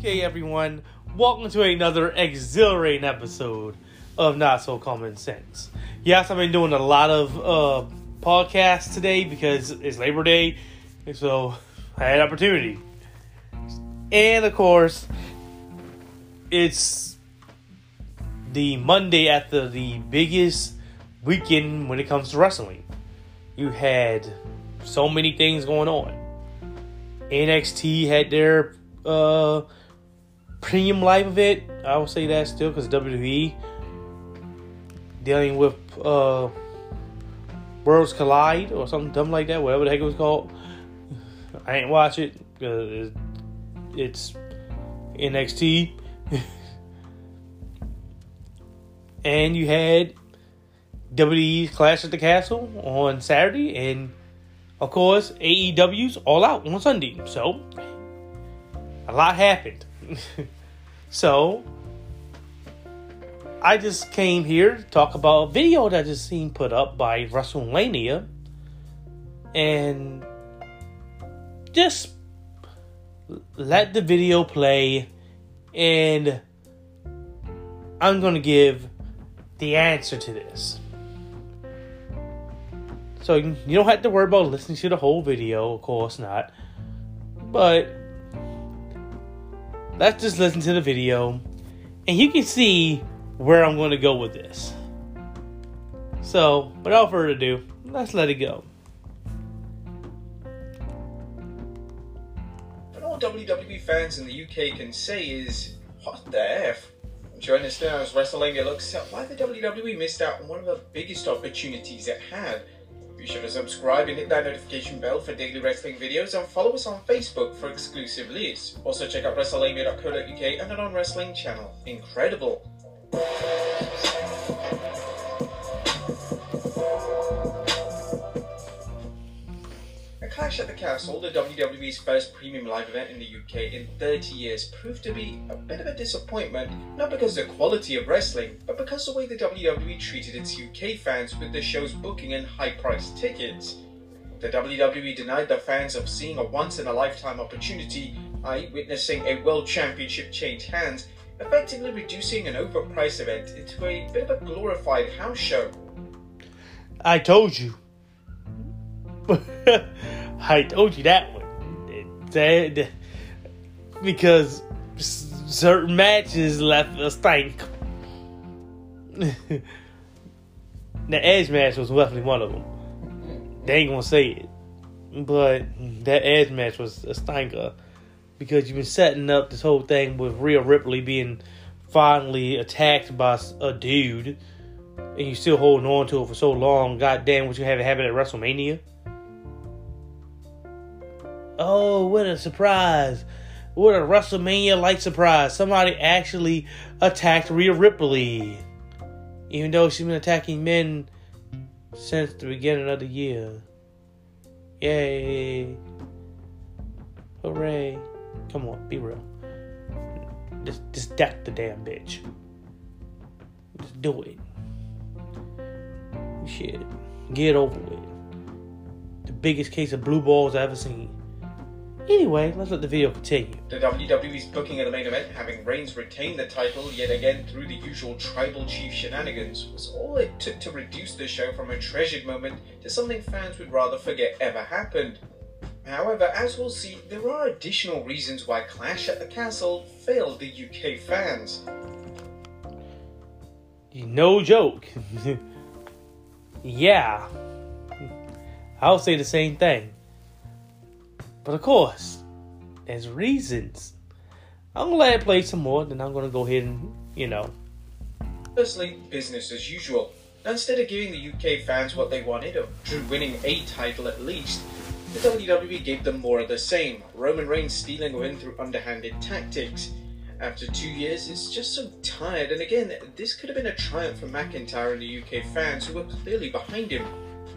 Okay, everyone, welcome to another exhilarating episode of Not So Common Sense. Yes, I've been doing a lot of uh, podcasts today because it's Labor Day, so I had an opportunity. And of course, it's the Monday after the biggest weekend when it comes to wrestling. You had so many things going on. NXT had their uh, premium live event. I would say that still because WWE dealing with uh, Worlds Collide or something dumb like that, whatever the heck it was called. I ain't watch it because it's NXT. and you had WWE's Clash at the Castle on Saturday, and of course AEW's All Out on Sunday. So a lot happened. so I just came here to talk about a video that I just seen put up by WrestleMania, and just let the video play, and I'm gonna give the answer to this. So you don't have to worry about listening to the whole video, of course not. But let's just listen to the video and you can see where I'm going to go with this. So, without further ado, let's let it go. And all WWE fans in the UK can say is, what the F? Join us now as WrestleMania looks at why the WWE missed out on one of the biggest opportunities it had be sure to subscribe and hit that notification bell for daily wrestling videos and follow us on Facebook for exclusive leads. Also check out WrestleMania.co.uk and our non-wrestling channel. Incredible! Clash at the Castle, the WWE's first premium live event in the UK in 30 years, proved to be a bit of a disappointment, not because of the quality of wrestling, but because of the way the WWE treated its UK fans with the show's booking and high priced tickets. The WWE denied the fans of seeing a once in a lifetime opportunity, i.e., witnessing a World Championship change hands, effectively reducing an overpriced event into a bit of a glorified house show. I told you. I told you that one. That, because certain matches left a stink. the Edge match was definitely one of them. They ain't gonna say it, but that Edge match was a stinker because you've been setting up this whole thing with Rhea Ripley being finally attacked by a dude, and you still holding on to it for so long. God damn, what you have it happen at WrestleMania? Oh, what a surprise. What a WrestleMania like surprise. Somebody actually attacked Rhea Ripley. Even though she's been attacking men since the beginning of the year. Yay. Hooray. Come on, be real. Just, just deck the damn bitch. Just do it. Shit. Get over with. The biggest case of blue balls I've ever seen. Anyway, let's let the video continue. The WWE's booking of the main event, having Reigns retain the title yet again through the usual tribal chief shenanigans, was all it took to reduce the show from a treasured moment to something fans would rather forget ever happened. However, as we'll see, there are additional reasons why Clash at the Castle failed the UK fans. No joke. yeah. I'll say the same thing. But of course, there's reasons. I'm gonna let it play some more, then I'm gonna go ahead and, you know. Firstly, business as usual. Instead of giving the UK fans what they wanted, Drew winning a title at least, the WWE gave them more of the same. Roman Reigns stealing a win through underhanded tactics. After two years, it's just so tired, and again, this could have been a triumph for McIntyre and the UK fans who were clearly behind him.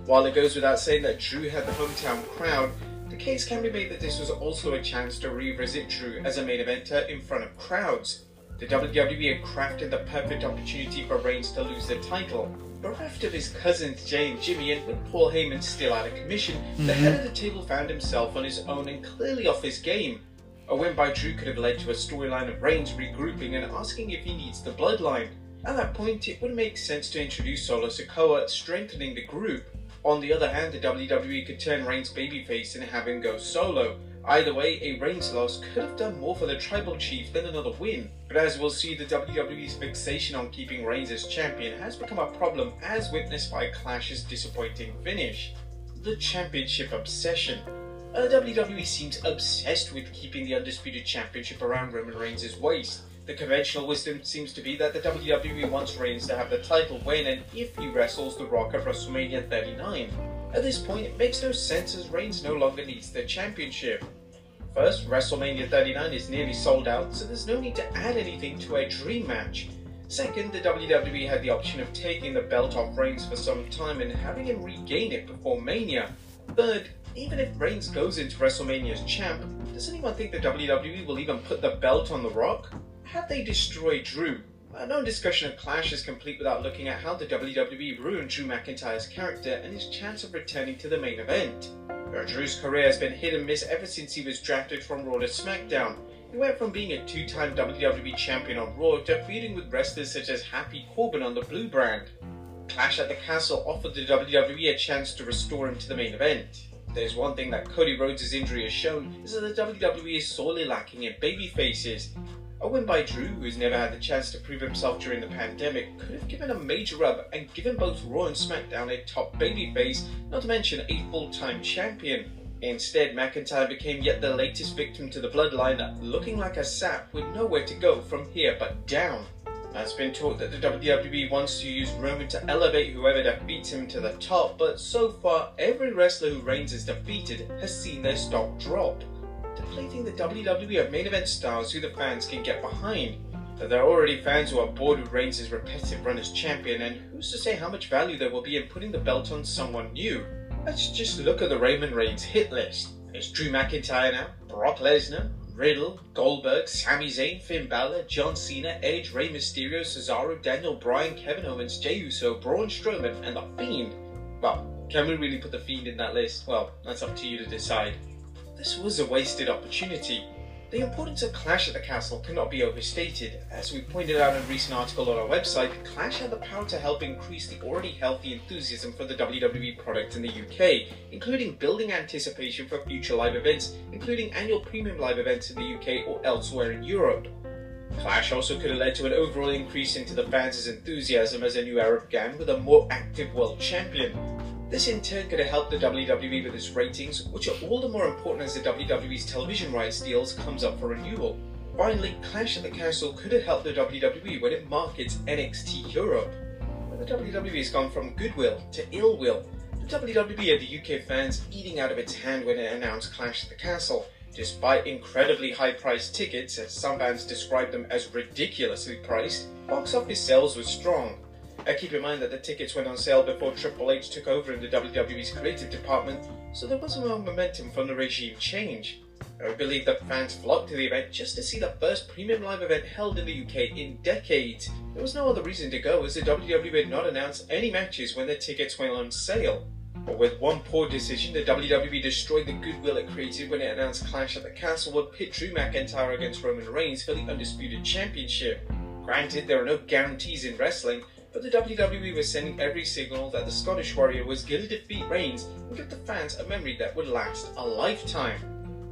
While it goes without saying that Drew had the hometown crowd, the case can be made that this was also a chance to revisit Drew as a main eventer in front of crowds. The WWE had crafted the perfect opportunity for Reigns to lose the title. Bereft of his cousins Jey and Jimmy, and with Paul Heyman still out of commission, mm-hmm. the head of the table found himself on his own and clearly off his game. A win by Drew could have led to a storyline of Reigns regrouping and asking if he needs the bloodline. At that point, it would make sense to introduce Solo Sikoa, strengthening the group. On the other hand, the WWE could turn Reigns babyface and have him go solo. Either way, a Reigns loss could have done more for the Tribal Chief than another win. But as we'll see, the WWE's fixation on keeping Reigns as champion has become a problem as witnessed by Clash's disappointing finish. The Championship Obsession. Uh, WWE seems obsessed with keeping the Undisputed Championship around Roman Reigns' waist. The conventional wisdom seems to be that the WWE wants Reigns to have the title when and if he wrestles The Rock at WrestleMania 39. At this point, it makes no sense as Reigns no longer needs the championship. First, WrestleMania 39 is nearly sold out, so there's no need to add anything to a dream match. Second, the WWE had the option of taking the belt off Reigns for some time and having him regain it before Mania. Third, even if Reigns goes into WrestleMania as champ, does anyone think the WWE will even put the belt on The Rock? Have they destroyed Drew? No discussion of Clash is complete without looking at how the WWE ruined Drew McIntyre's character and his chance of returning to the main event. Drew's career has been hit and miss ever since he was drafted from Raw to SmackDown. He went from being a two-time WWE champion on Raw to feuding with wrestlers such as Happy Corbin on the Blue brand. Clash at the Castle offered the WWE a chance to restore him to the main event. There's one thing that Cody Rhodes' injury has shown is that the WWE is sorely lacking in baby faces. A win by Drew, who's never had the chance to prove himself during the pandemic, could have given a major rub and given both Raw and SmackDown a top babyface, not to mention a full-time champion. Instead, McIntyre became yet the latest victim to the bloodline, looking like a sap with nowhere to go from here but down. It's been taught that the WWE wants to use Roman to elevate whoever defeats him to the top, but so far, every wrestler who Reigns has defeated has seen their stock drop, depleting the WWE of main event stars who the fans can get behind. But there are already fans who are bored with Reigns' repetitive run as champion, and who's to say how much value there will be in putting the belt on someone new? Let's just look at the Roman Reigns hit list. There's Drew McIntyre now, Brock Lesnar, Riddle, Goldberg, Sami Zayn, Finn Balor, John Cena, Edge, Rey Mysterio, Cesaro, Daniel Bryan, Kevin Owens, Jey Uso, Braun Strowman, and The Fiend. Well, can we really put The Fiend in that list? Well, that's up to you to decide. This was a wasted opportunity. The importance of Clash at the Castle cannot be overstated. As we pointed out in a recent article on our website, Clash had the power to help increase the already healthy enthusiasm for the WWE product in the UK, including building anticipation for future live events, including annual premium live events in the UK or elsewhere in Europe. Clash also could have led to an overall increase into the fans' enthusiasm as a new era began with a more active world champion. This in turn could have helped the WWE with its ratings, which are all the more important as the WWE's television rights deals comes up for renewal. Finally, Clash at the Castle could have helped the WWE when it markets NXT Europe. But the WWE has gone from goodwill to ill will. The WWE had the UK fans eating out of its hand when it announced Clash at the Castle. Despite incredibly high priced tickets, as some fans described them as ridiculously priced, box office sales were strong. Uh, keep in mind that the tickets went on sale before Triple H took over in the WWE's creative department, so there wasn't no momentum from the regime change. I believe that fans flocked to the event just to see the first premium live event held in the UK in decades. There was no other reason to go as the WWE had not announced any matches when the tickets went on sale. But with one poor decision, the WWE destroyed the goodwill it created when it announced Clash at the Castle would pit Drew McIntyre against Roman Reigns for the Undisputed Championship. Granted, there are no guarantees in wrestling, but the WWE was sending every signal that the Scottish Warrior was going to defeat Reigns and give the fans a memory that would last a lifetime.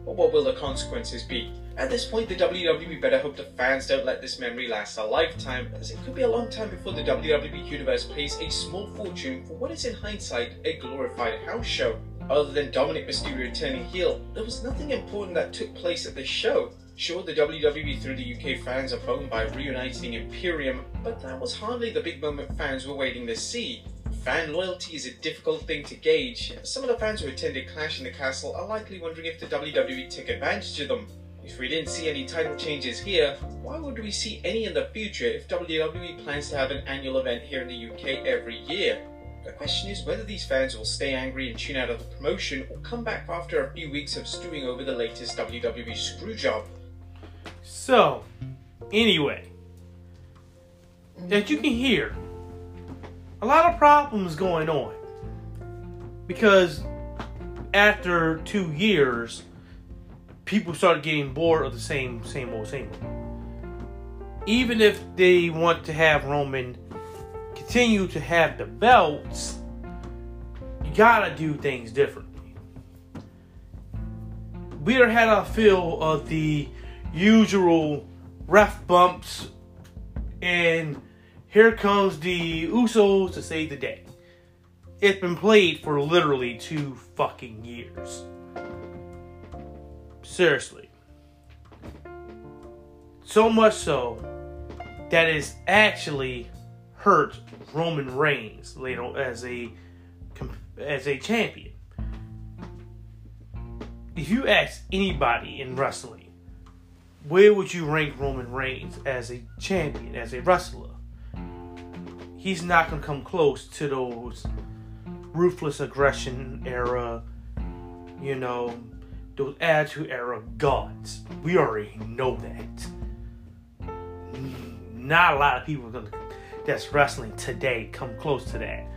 But what will the consequences be? At this point, the WWE better hope the fans don't let this memory last a lifetime, as it could be a long time before the WWE Universe pays a small fortune for what is in hindsight a glorified house show. Other than Dominic Mysterio turning heel, there was nothing important that took place at this show. Sure, the WWE threw the UK fans a bone by reuniting Imperium, but that was hardly the big moment fans were waiting to see. Fan loyalty is a difficult thing to gauge. Some of the fans who attended Clash in the Castle are likely wondering if the WWE took advantage of them. If we didn't see any title changes here, why would we see any in the future if WWE plans to have an annual event here in the UK every year? The question is whether these fans will stay angry and tune out of the promotion or come back after a few weeks of stewing over the latest WWE screwjob. So, anyway, that you can hear a lot of problems going on because after two years, people started getting bored of the same, same old, same old. Even if they want to have Roman continue to have the belts, you gotta do things differently. We had a feel of the usual ref bumps, and here comes the Usos to save the day. It's been played for literally two fucking years. Seriously. So much so that it's actually hurt Roman Reigns later as a as a champion. If you ask anybody in wrestling, where would you rank Roman Reigns as a champion, as a wrestler? He's not gonna come close to those ruthless aggression era, you know, those attitude era gods. We already know that. Not a lot of people that's wrestling today come close to that.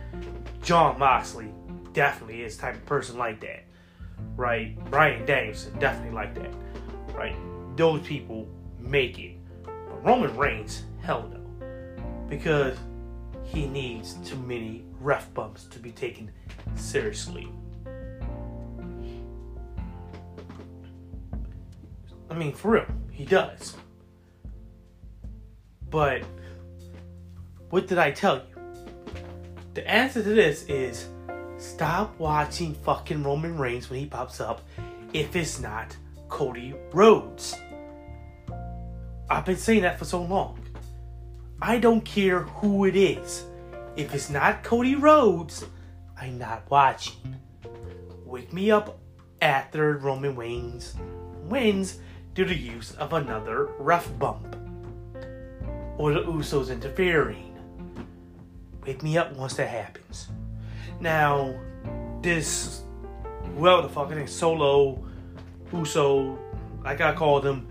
Jon Moxley definitely is type of person like that, right? Bryan Danielson definitely like that, right? Those people make it. But Roman Reigns, hell no, because he needs too many ref bumps to be taken seriously. I mean, for real, he does. But what did I tell you? The answer to this is stop watching fucking Roman Reigns when he pops up if it's not Cody Rhodes. I've been saying that for so long. I don't care who it is. If it's not Cody Rhodes, I'm not watching. Wake me up after Roman Reigns wins due to use of another ref bump. Or the Usos interfering. Wake me up once that happens. Now, this, well, the fucking Solo, Uso, like I call them,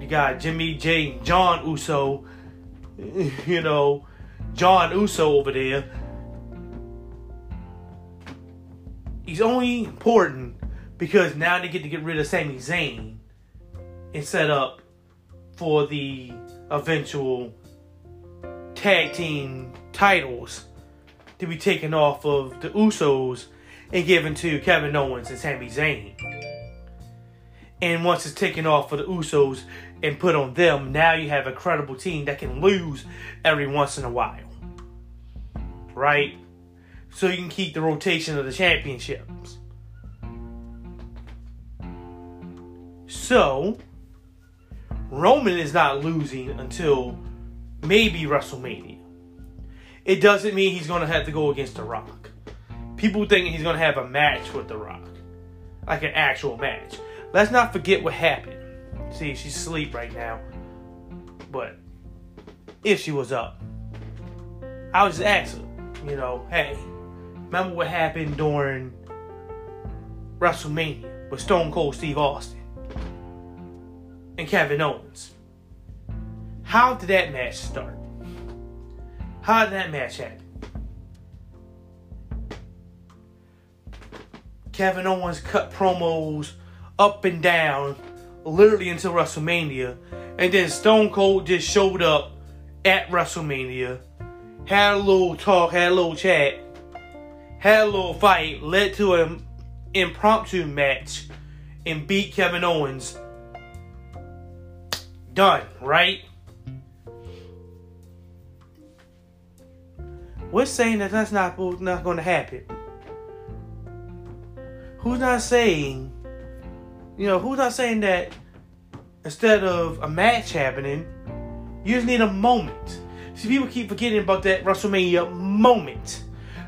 you got Jimmy J, John Uso, you know, John Uso over there. He's only important because now they get to get rid of Sami Zayn and set up for the eventual tag team titles to be taken off of the Usos and given to Kevin Owens and Sami Zayn. And once it's taken off for the Usos and put on them, now you have a credible team that can lose every once in a while. Right? So you can keep the rotation of the championships. So, Roman is not losing until maybe WrestleMania. It doesn't mean he's going to have to go against The Rock. People think he's going to have a match with The Rock, like an actual match. Let's not forget what happened. See, she's asleep right now, but if she was up, I would just ask her, you know, hey, remember what happened during WrestleMania with Stone Cold Steve Austin? and Kevin Owens. How did that match start? How did that match happen? Kevin Owens cut promos up and down, literally until WrestleMania, and then Stone Cold just showed up at WrestleMania, had a little talk, had a little chat, had a little fight, led to an impromptu match, and beat Kevin Owens done, right? We're saying that that's not not going to happen. Who's not saying, you know, who's not saying that instead of a match happening, you just need a moment. See, people keep forgetting about that WrestleMania moment.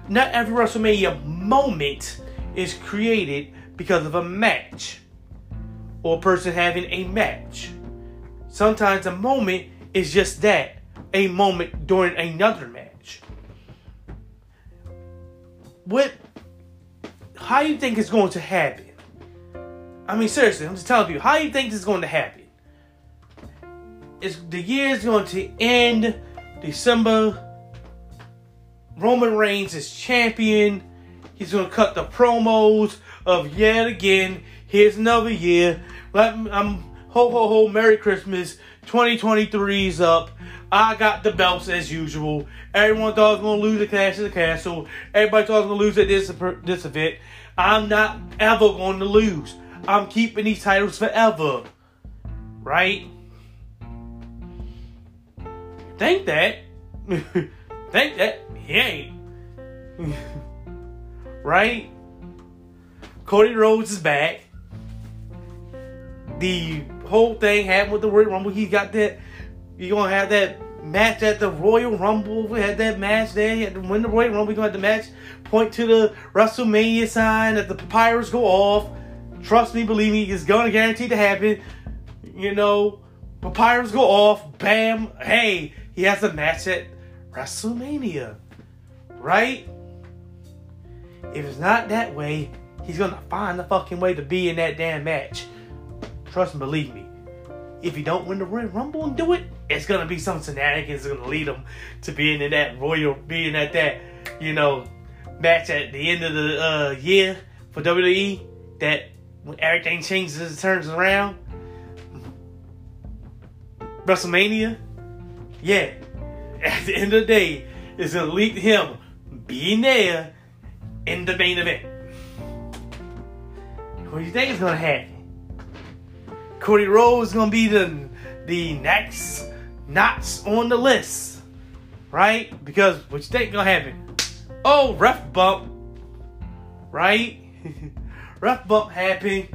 Not every WrestleMania moment is created because of a match or a person having a match. Sometimes a moment is just that a moment during another match. What, how do you think it's going to happen? I mean, seriously, I'm just telling you, how you think this is going to happen? Is the year is going to end December. Roman Reigns is champion. He's going to cut the promos of yet again. Here's another year Let me, I'm ho ho ho. Merry Christmas. 2023's up. I got the belts as usual. Everyone thought I was gonna lose at Clash of the Castle. Everybody thought I was gonna lose at this this event. I'm not ever going to lose. I'm keeping these titles forever. Right? Think that. Think that. He ain't. right? Cody Rhodes is back. The whole thing happened with the Royal Rumble. He got that. You're gonna have that match at the Royal Rumble. We had that match there. He had to win the Royal Rumble. We're gonna have the match. Point to the WrestleMania sign that the papyrus go off. Trust me, believe me, it's gonna guarantee to happen. You know, papyrus go off. Bam. Hey, he has a match at WrestleMania. Right? If it's not that way, he's gonna find the fucking way to be in that damn match. Trust and believe me. If you don't win the Royal Rumble and do it, it's gonna be some shenanigans gonna lead him to being in that Royal, being at that, you know, match at the end of the uh, year for WWE. That when everything changes and turns around, WrestleMania, yeah, at the end of the day, it's gonna lead to him being there in the main event. What do you think is gonna happen? Cody Rhodes is gonna be the the next notch on the list, right? Because what you think gonna happen? Oh, ref bump, right? ref bump happy.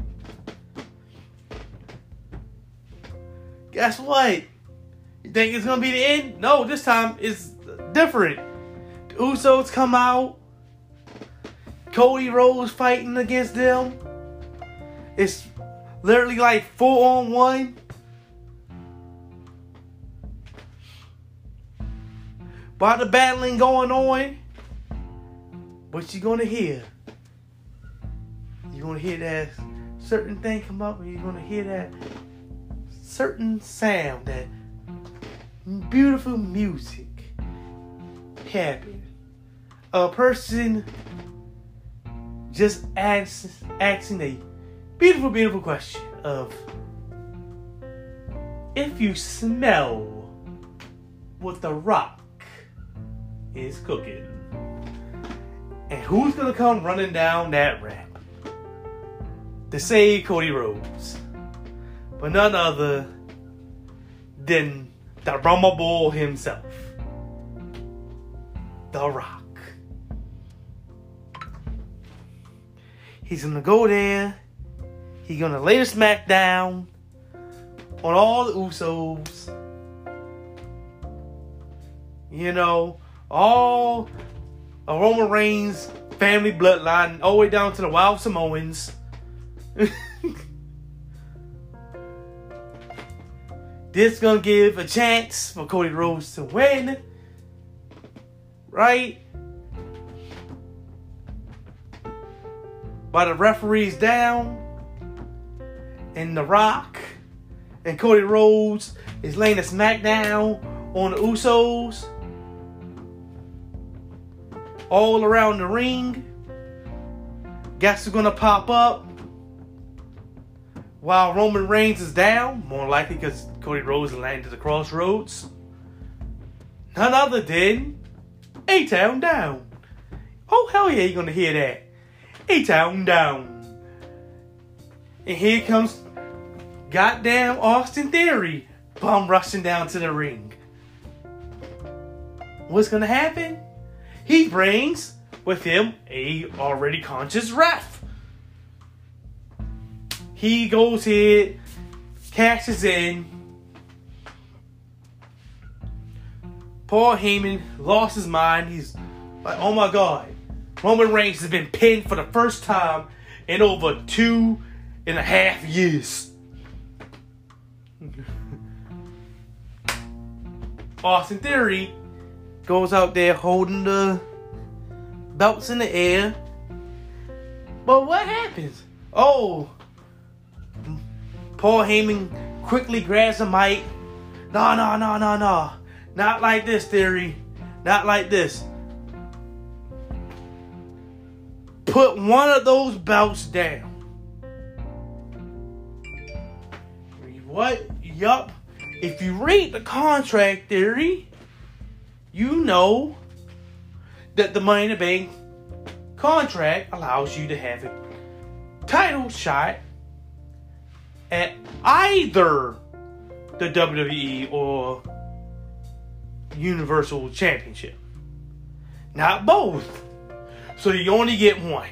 Guess what? You think it's gonna be the end? No, this time it's different. The Usos come out. Cody Rhodes fighting against them. It's literally like four on one. While the battling going on, what you gonna hear? Gonna hear that certain thing come up, and you're gonna hear that certain sound, that beautiful music happen. A person just asks, asking a beautiful, beautiful question of if you smell what the rock is cooking, and who's gonna come running down that ramp to save Cody Rhodes? But none other than the Brahma Bull himself, The Rock. He's gonna go there. He's gonna lay the smack down on all the Usos. You know, all a Roman Reigns family bloodline, all the way down to the Wild Samoans. this gonna give a chance for Cody Rhodes to win, right? By the referees down, and The Rock and Cody Rhodes is laying a smackdown on the Usos all around the ring. Guess who's gonna pop up while Roman Reigns is down? More likely because Cody Rhodes landed the Cross Rhodes. None other than A Town Down. Oh, hell yeah, you're gonna hear that. A Town Down. And here comes goddamn Austin Theory bum rushing down to the ring. What's gonna happen? He brings with him a already conscious ref. He goes here, cashes in. Paul Heyman lost his mind. He's like, oh my god, Roman Reigns has been pinned for the first time in over two and a half years. Austin Theory goes out there holding the belts in the air. But what happens? Oh, Paul Heyman quickly grabs the mic. No, no, no, no, no. Not like this, Theory. Not like this. Put one of those belts down. What? Yup. If you read the contract theory, you know that the Money in the Bank contract allows you to have a title shot at either the WWE or Universal Championship. Not both. So you only get one.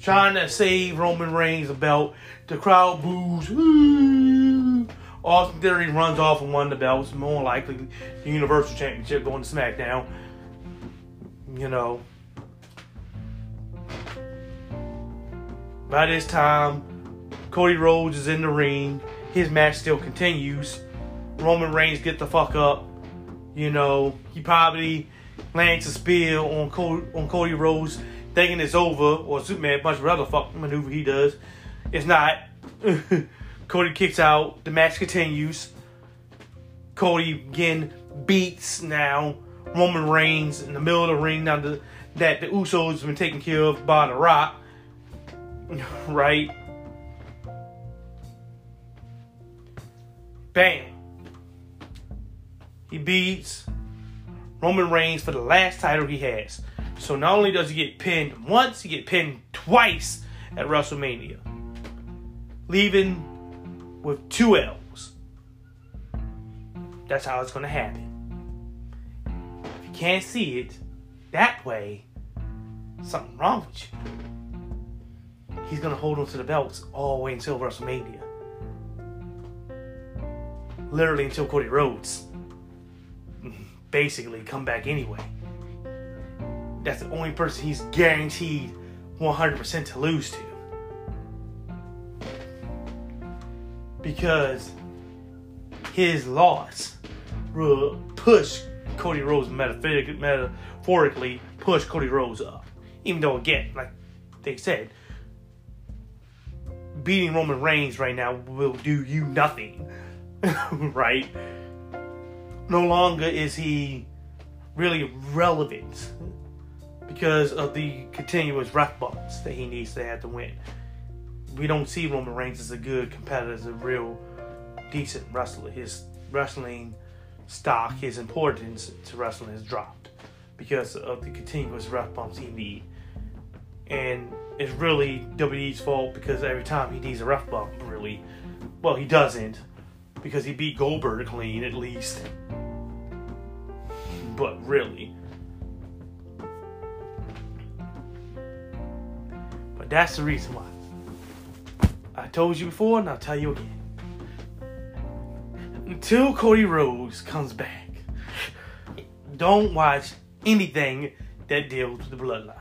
Trying to save Roman Reigns belt. The crowd boos. Austin Theory runs off and won the belts. More likely, the Universal Championship going to SmackDown. You know. By this time, Cody Rhodes is in the ring. His match still continues. Roman Reigns get the fuck up. You know, he probably lands a spear on Cody, on Cody Rhodes, thinking it's over, or Superman punch whatever fuck maneuver he does. It's not. Cody kicks out. The match continues. Cody again beats now Roman Reigns in the middle of the ring now the, that the Usos have been taken care of by The Rock. Right? Bam. He beats Roman Reigns for the last title he has. So not only does he get pinned once, he get pinned twice at WrestleMania. Leaving with two L's. That's how it's gonna happen. If you can't see it that way, something wrong with you. He's gonna hold on to the belts all the way until WrestleMania. Literally until Cody Rhodes basically come back anyway. That's the only person he's guaranteed 100% to lose to. Because his loss will push Cody Rhodes metaphorically push Cody Rhodes up. Even though again, like they said, beating Roman Reigns right now will do you nothing. right? no longer is he really relevant because of the continuous ref bumps that he needs to have to win. We don't see Roman Reigns as a good competitor, as a real decent wrestler. His wrestling stock, his importance to wrestling has dropped because of the continuous ref bumps he needs. And it's really WWE's fault because every time he needs a ref bump, really, well, he doesn't because he beat Goldberg clean at least. But really. But that's the reason why. I told you before and I'll tell you again. Until Cody Rhodes comes back, don't watch anything that deals with the bloodline.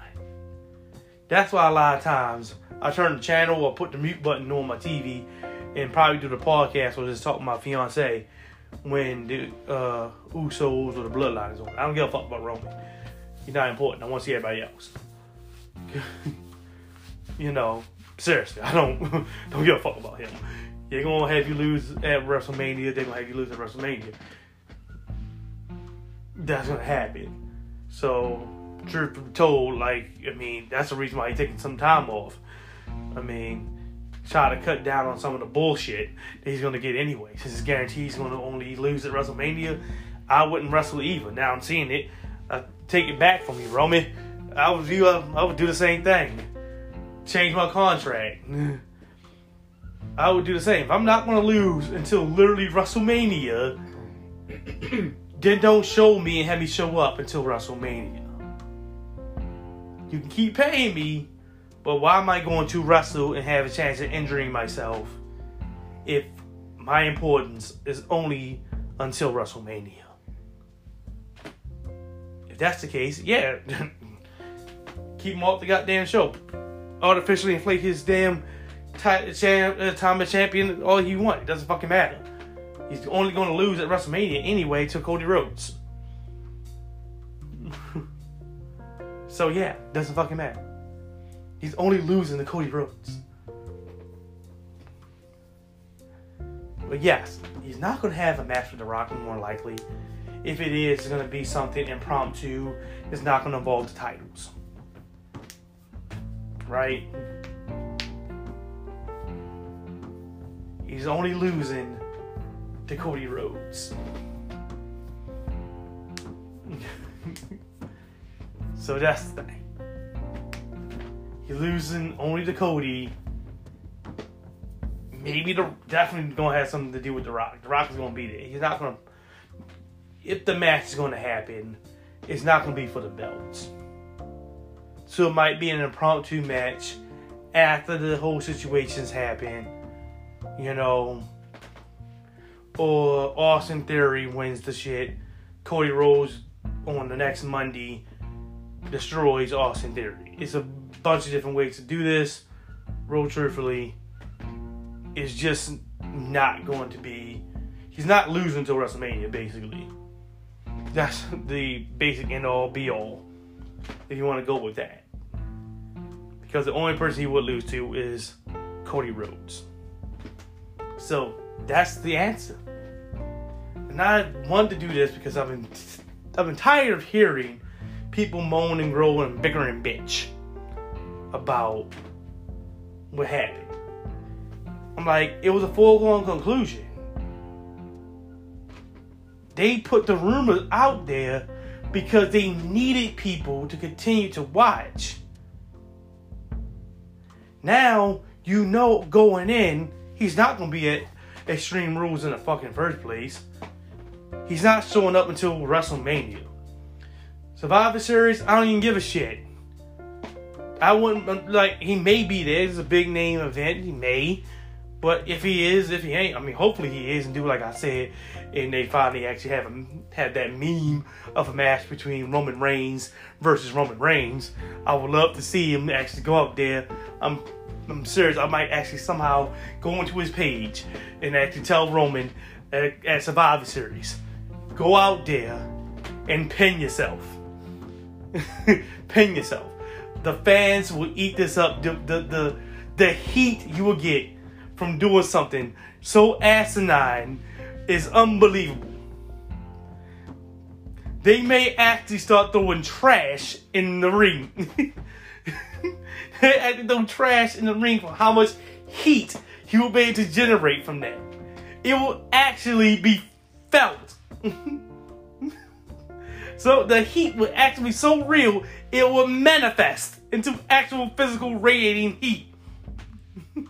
That's why a lot of times I turn the channel or put the mute button on my TV and probably do the podcast or just talk to my fiance when the uh, Usos or the Bloodline is on. I don't give a fuck about Roman. He's not important. I want to see everybody else. you know, seriously, I don't don't give a fuck about him. They're gonna have you lose at WrestleMania. They're gonna have you lose at WrestleMania. That's gonna happen. So, truth be told, like I mean, that's the reason why he's taking some time off. I mean, try to cut down on some of the bullshit that he's going to get anyway. Since it's guaranteed he's going to only lose at WrestleMania, I wouldn't wrestle either. Now I'm seeing it. I take it back from you, Roman. I would do. Uh, I would do the same thing. Change my contract. I would do the same. If I'm not going to lose until literally WrestleMania, then don't show me and have me show up until WrestleMania. You can keep paying me, but why am I going to wrestle and have a chance of injuring myself if my importance is only until WrestleMania? If that's the case, yeah, keep him off the goddamn show. Artificially inflate his damn t- champ, uh, time of champion all you want. It doesn't fucking matter. He's only going to lose at WrestleMania anyway to Cody Rhodes. so yeah, doesn't fucking matter. He's only losing to Cody Rhodes. But yes, he's not going to have a match with The Rock more likely. If it is, it's going to be something impromptu. It's not going to involve the titles. Right? He's only losing to Cody Rhodes. so that's the thing. He's losing only to Cody. Maybe the definitely gonna have something to do with the Rock. The Rock is gonna be there. He's not gonna. If the match is gonna happen, it's not gonna be for the belts. So it might be an impromptu match after the whole situation's happened. You know, or Austin Theory wins the shit. Cody Rhodes on the next Monday destroys Austin Theory. It's a bunch of different ways to do this. Roll truthfully, is just not going to be. He's not losing until WrestleMania, basically. That's the basic end all be all. If you want to go with that, because the only person he would lose to is Cody Rhodes. So that's the answer. And I wanted to do this because I've been I've been tired of hearing people moan and grow and bicker and bitch about what happened. I'm like, it was a foregone conclusion. They put the rumors out there because they needed people to continue to watch. Now you know going in, he's not gonna be at Extreme Rules in the fucking first place. He's not showing up until WrestleMania. Survivor Series, I don't even give a shit. I wouldn't like he may be there. It's a big name event. He may. But if he is, if he ain't, I mean, hopefully he is and do like I said, and they finally actually have a, have that meme of a match between Roman Reigns versus Roman Reigns. I would love to see him actually go out there. I'm I'm serious. I might actually somehow go into his page and actually tell Roman at, at Survivor Series, go out there and pin yourself. pin yourself. The fans will eat this up. The, the the the heat you will get from doing something so asinine is unbelievable. They may actually start throwing trash in the ring. they actually throw trash in the ring for how much heat he will be able to generate from that. It will actually be felt. so the heat will actually be so real, it will manifest into actual physical radiating heat.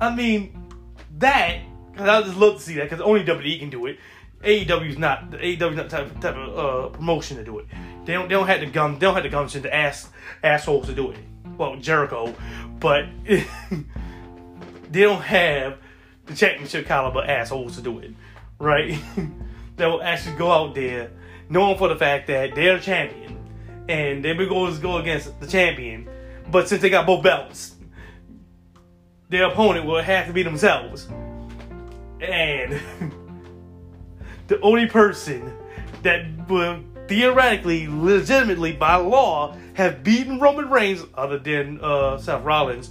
I mean, that, cause I just love to see that, because only WWE can do it. AEW is not the AEW is not type, type of uh, promotion to do it. They don't they don't have the gum they don't have the gumption to ass assholes to do it. Well, Jericho, but they don't have the championship caliber assholes to do it, right? they will actually go out there knowing for the fact that they're the champion and they will go to go against the champion, but since they got both belts, their opponent will have to be themselves. And the only person that will theoretically, legitimately, by law, have beaten Roman Reigns, other than uh, Seth Rollins,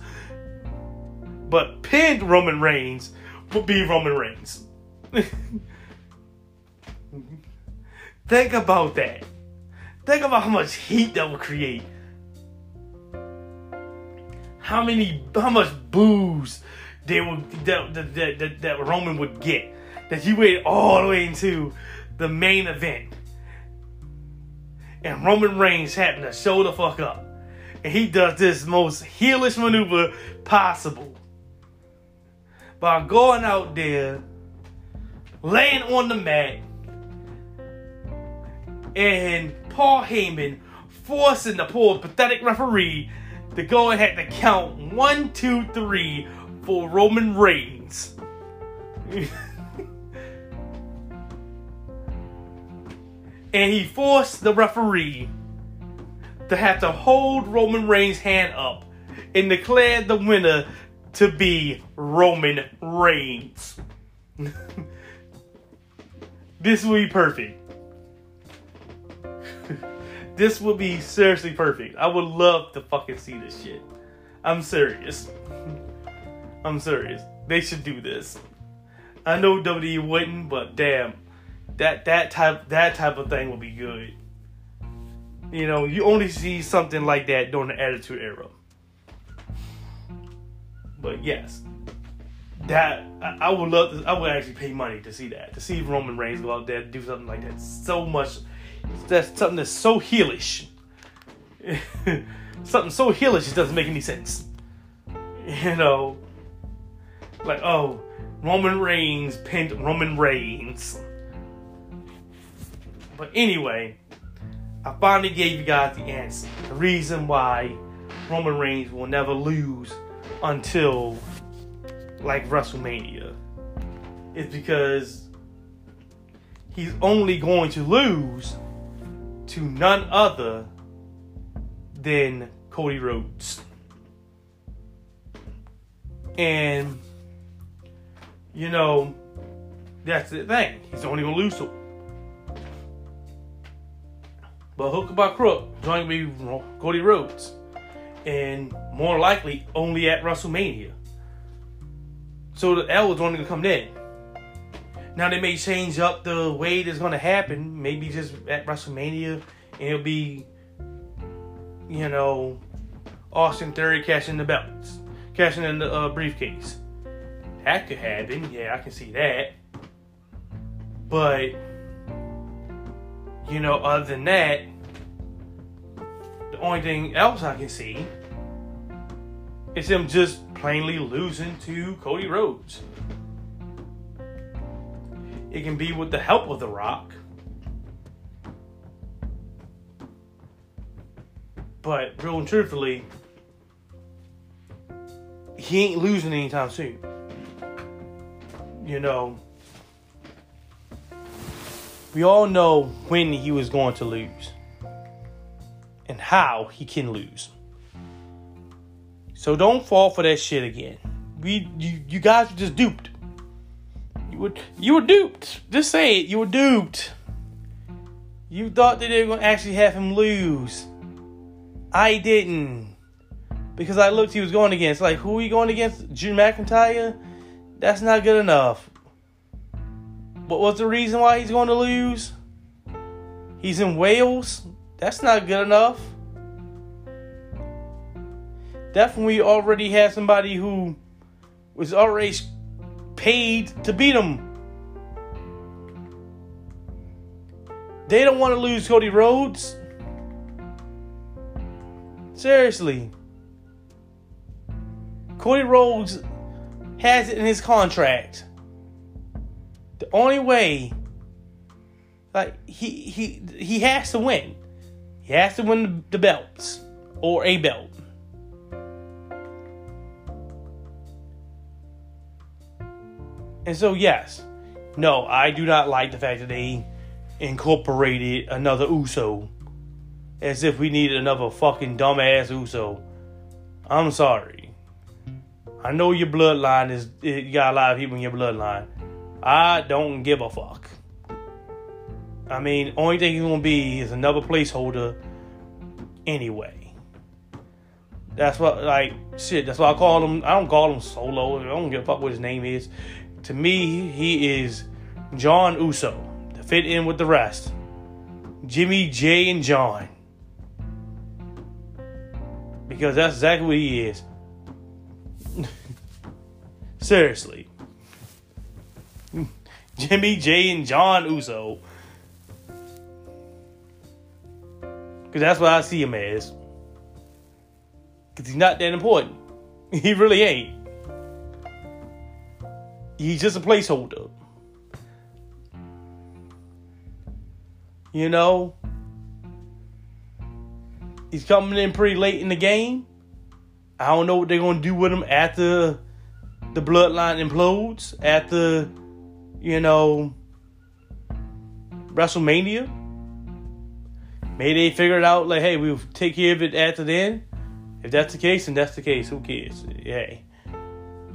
but pinned Roman Reigns, would be Roman Reigns. Think about that. Think about how much heat that would create. How many, how much booze they would that that, that, that Roman would get. That he waited all the way into the main event. And Roman Reigns happened to show the fuck up. And he does this most heelish maneuver possible. By going out there, laying on the mat, and Paul Heyman forcing the poor pathetic referee to go ahead to count one, two, three for Roman Reigns. and he forced the referee to have to hold Roman Reigns' hand up and declare the winner to be Roman Reigns. this will be perfect. This would be seriously perfect. I would love to fucking see this shit. I'm serious. I'm serious. They should do this. I know WWE wouldn't, but damn, that that type that type of thing would be good. You know, you only see something like that during the Attitude Era. But yes, that I, I would love to, I would actually pay money to see that. To see Roman Reigns go out there do something like that. So much that's something that's so heelish. something so heelish it doesn't make any sense. You know. Like, oh, Roman Reigns pinned Roman Reigns. But anyway, I finally gave you guys the answer. The reason why Roman Reigns will never lose until like WrestleMania is because he's only going to lose to none other than Cody Rhodes. And you know, that's the thing. He's only lose to him. But hook by crook, join me Cody Rhodes. And more likely only at WrestleMania. So the L is only gonna come in. Now they may change up the way that's gonna happen. Maybe just at WrestleMania and it'll be you know Austin Theory cashing the belts. Cashing in the uh, briefcase. That could happen. Yeah, I can see that. But, you know, other than that, the only thing else I can see is him just plainly losing to Cody Rhodes. It can be with the help of The Rock. But, real and truthfully, he ain't losing anytime soon you know, we all know when he was going to lose and how he can lose. So don't fall for that shit again. We you, you guys were just duped. You were you were duped. Just say it. You were duped. You thought that they were gonna actually have him lose. I didn't. Because I looked he was going against. Like who are you going against? Drew McIntyre? That's not good enough. What was the reason why he's going to lose? He's in Wales. That's not good enough. Definitely already had somebody who was already paid to beat him. They don't want to lose Cody Rhodes. Seriously. Cody Rhodes has it in his contract. The only way, like he he he has to win. He has to win the belts or a belt. And so yes, no, I do not like the fact that they incorporated another Uso as if we needed another fucking dumbass Uso. I'm sorry. I know your bloodline is you got a lot of people in your bloodline. I don't give a fuck. I mean, only thing he's gonna be is another placeholder anyway. That's what like shit, that's why I call him I don't call him solo. I don't give a fuck what his name is. To me, he is John Uso to fit in with the rest. Jimmy Jey and John. Because that's exactly what he is. Seriously. Jimmy, Jey, and John Uso. Because that's what I see him as. Because he's not that important. He really ain't. He's just a placeholder. You know? He's coming in pretty late in the game. I don't know what they're to do with him after the bloodline implodes after you know, WrestleMania. Maybe they figure it out like, hey, we'll take care of it after then. If that's the case, then that's the case. Who cares? Hey.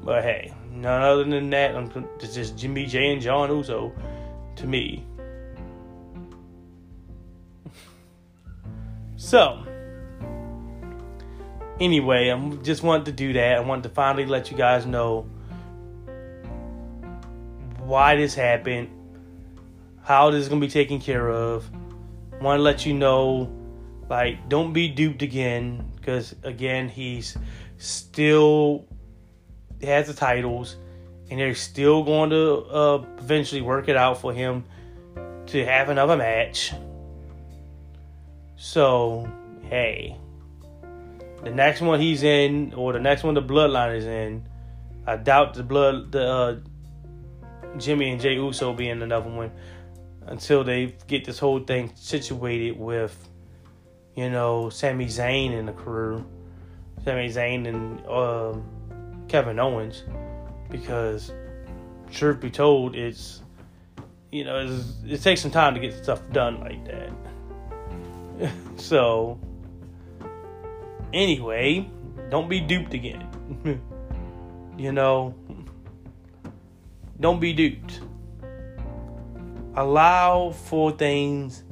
But hey, none other than that, it's just Jimmy Jey and John Uso to me. so, anyway, I just wanted to do that. I wanted to finally let you guys know why this happened, how this is gonna be taken care of. Want to let you know, like, don't be duped again, because again, he's still has the titles, and they're still going to uh, eventually work it out for him to have another match. So, hey, the next one he's in, or the next one the Bloodline is in, I doubt the blood the uh, Jimmy and Jey Uso being another one until they get this whole thing situated with, you know, Sami Zayn and the crew, Sami Zayn and uh, Kevin Owens, because truth be told, it's you know it takes some time to get stuff done like that. so anyway, don't be duped again. you know, don't be duped. Allow for things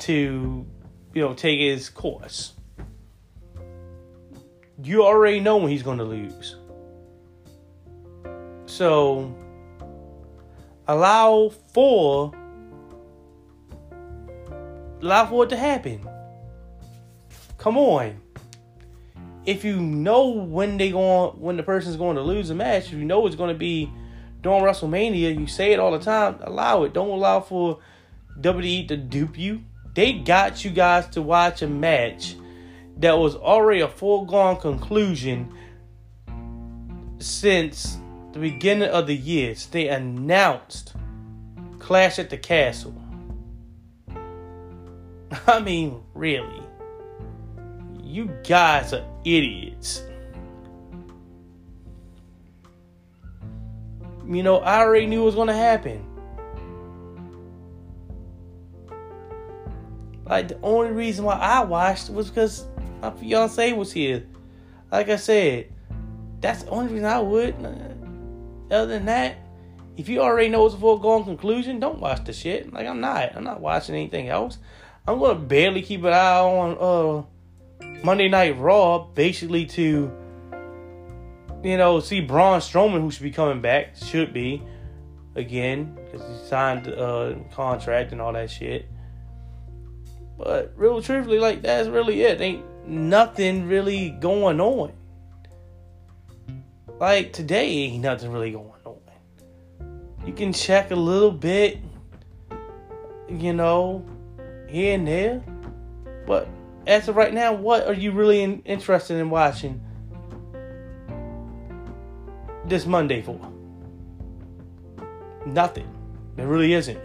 to, you know, take its course. You already know when he's going to lose. So, allow for allow for it to happen. Come on. If you know when they going when the person's going to lose a match, if you know it's going to be during WrestleMania, you say it all the time, allow it. Don't allow for WWE to dupe you. They got you guys to watch a match that was already a foregone conclusion since the beginning of the year. They announced Clash at the Castle. I mean, really. You guys are idiots. You know, I already knew it was going to happen. Like, the only reason why I watched was because my fiance was here. Like I said, that's the only reason I would. Other than that, if you already know it's a foregone conclusion, don't watch the shit. Like, I'm not. I'm not watching anything else. I'm to barely keep an eye on uh Monday Night Raw basically to, you know, see Braun Strowman, who should be coming back, should be, again, because he signed a uh, contract and all that shit. But real truthfully, like, that's really it. Ain't nothing really going on. Like, today ain't nothing really going on. You can check a little bit, you know, here and there. But as of right now, what are you really in, interested in watching this Monday for? Nothing. There really isn't.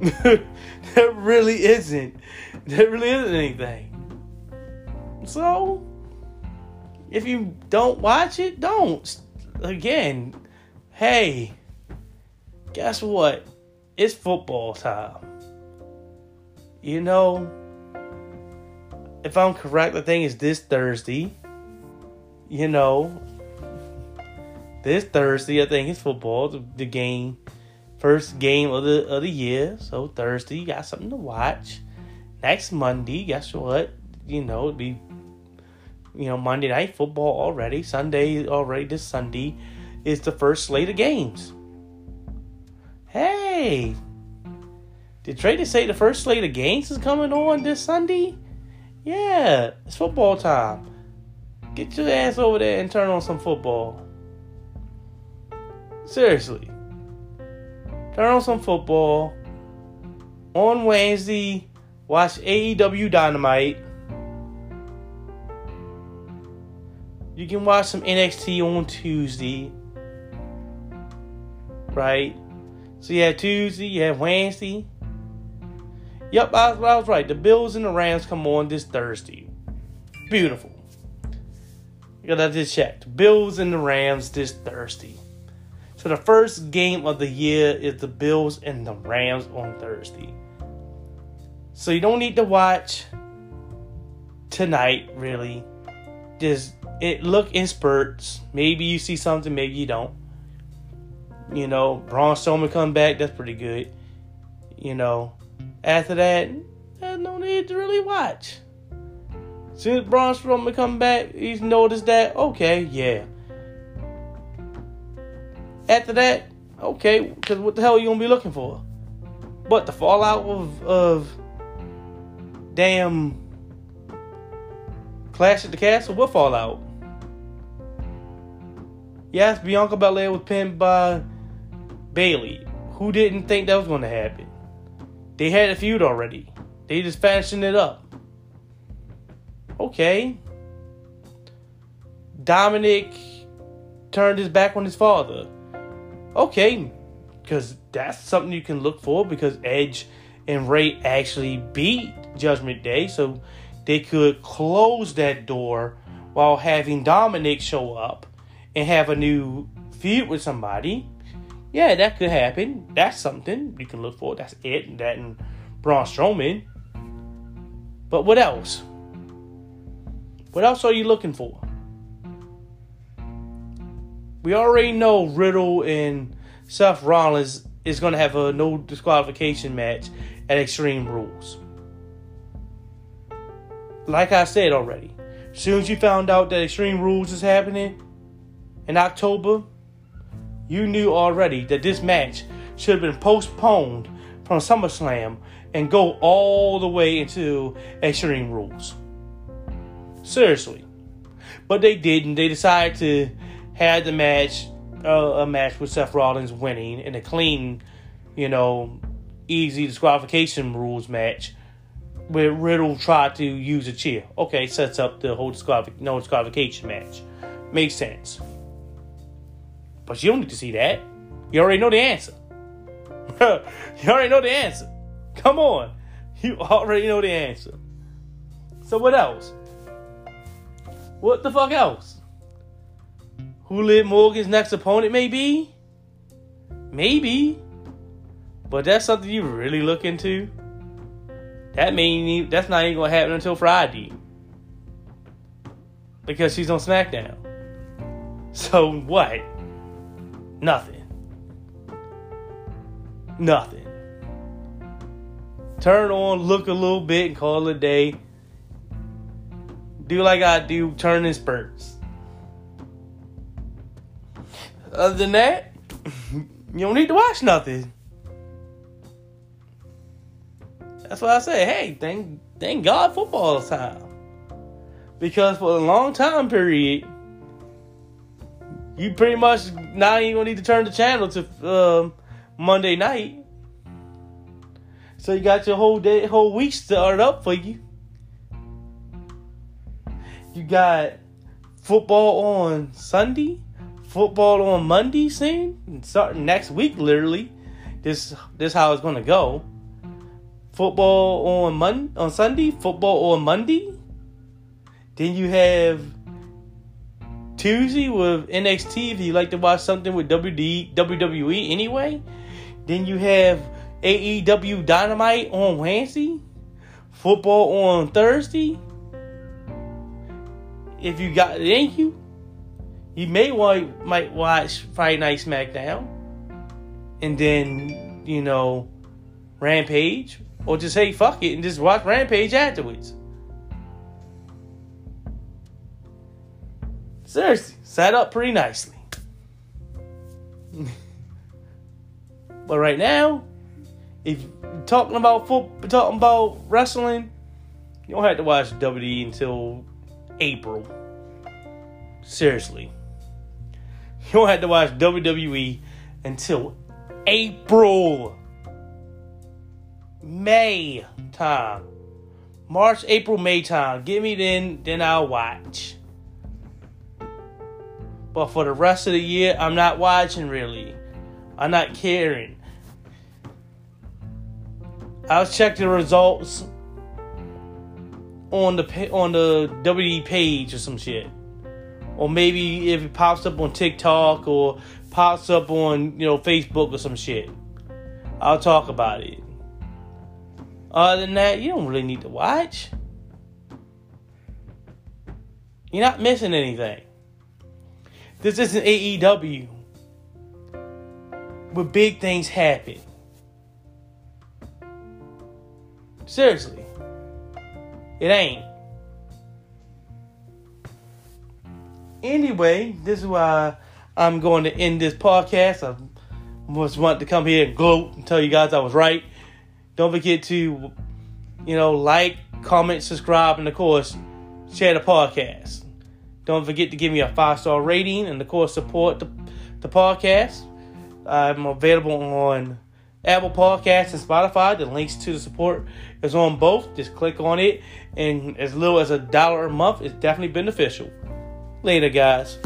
there really isn't. There really isn't anything. So, if you don't watch it, don't. Again, hey, guess what? It's football time. You know, if I'm correct, the thing is this Thursday. You know, this Thursday, I think it's football, the, the, game, first game of the of the year. So Thursday, you got something to watch. Next Monday, guess what? You know, it'd be you know Monday night football already. Sunday already. This Sunday is the first slate of games. Hey, did Trader say the first slate of games is coming on this Sunday? Yeah, it's football time. Get your ass over there and turn on some football. Seriously. Turn on some football. On Wednesday, watch AEW Dynamite. You can watch some NXT on Tuesday. Right? So you have Tuesday, you have Wednesday, Yep, I, I was right. The Bills and the Rams come on this Thursday. Beautiful. Because I just checked. Bills and the Rams this Thursday. So the first game of the year is the Bills and the Rams on Thursday. So you don't need to watch tonight, really. Just it look in spurts. Maybe you see something, maybe you don't. You know, Braun Strowman come back, that's pretty good. You know, after that, there's no need to really watch. Since Braun Strowman come back, he's noticed that, okay, yeah. After that, okay, because what the hell are you gonna be looking for? But the fallout of of damn Clash at the Castle, what fallout? Yes, Bianca Belair was pinned by Bayley. Who didn't think that was going to happen? They had a feud already. They just fashioned it up. Okay. Dominik turned his back on his father. Okay, because that's something you can look for because Edge and Rey actually beat Judgment Day, so they could close that door while having Dominik show up and have a new feud with somebody. Yeah, that could happen. That's something you can look for. That's it. That and Braun Strowman. But what else? What else are you looking for? We already know Riddle and Seth Rollins is going to have a no disqualification match at Extreme Rules. Like I said already, as soon as you found out that Extreme Rules is happening in October, you knew already that this match should have been postponed from SummerSlam and go all the way into Extreme Rules. Seriously. But they didn't. They decided to have the match, uh, a match with Seth Rollins winning in a clean, you know, easy disqualification rules match where Riddle tried to use a chair. Okay, sets up the whole disqualific- no disqualification match. Makes sense. But you don't need to see that. You already know the answer. you already know the answer. Come on. You already know the answer. So what else? What the fuck else? Who Liv Morgan's next opponent may be? Maybe. But that's something you really look into. That mean that's not even gonna happen until Friday. Because she's on SmackDown. So what? Nothing. Nothing. Turn on, look a little bit, and call it a day. Do like I do, turn in spurts. Other than that, you don't need to watch nothing. That's why I say, hey, thank thank God football time. Because for a long time period, you pretty much now you gonna need to turn the channel to um, Monday night. So you got your whole day, whole week started up for you. You got football on Sunday, football on Monday soon, starting next week. Literally, this this how it's gonna go. Football on Mon on Sunday, football on Monday. Then you have Tuesday with NXT if you like to watch something with WD, WWE anyway. Then you have AEW Dynamite on Wednesday, football on Thursday. If you got thank you, you may want might watch Friday Night SmackDown, and then you know Rampage, or just say fuck it and just watch Rampage afterwards. Seriously, set up pretty nicely. but right now, if you're talking about football, talking about wrestling, you don't have to watch WWE until April. Seriously. You don't have to watch WWE until April. May time. March, April, May time. Give me then, then I'll watch. But for the rest of the year, I'm not watching really. I'm not caring. I'll check the results on the on the WWE page or some shit, or maybe if it pops up on TikTok or pops up on you know Facebook or some shit, I'll talk about it. Other than that, you don't really need to watch. You're not missing anything. This isn't AEW. Where big things happen. Seriously. It ain't. Anyway, this is why I'm going to end this podcast. I was wanting to come here and gloat and tell you guys I was right. Don't forget to, you know, like, comment, subscribe, and of course, share the podcast. Don't forget to give me a five star rating and, of course, support the, the podcast. I'm available on Apple Podcasts and Spotify. The links to the support is on both. Just click on it, and as little as a dollar a month is definitely beneficial. Later, guys.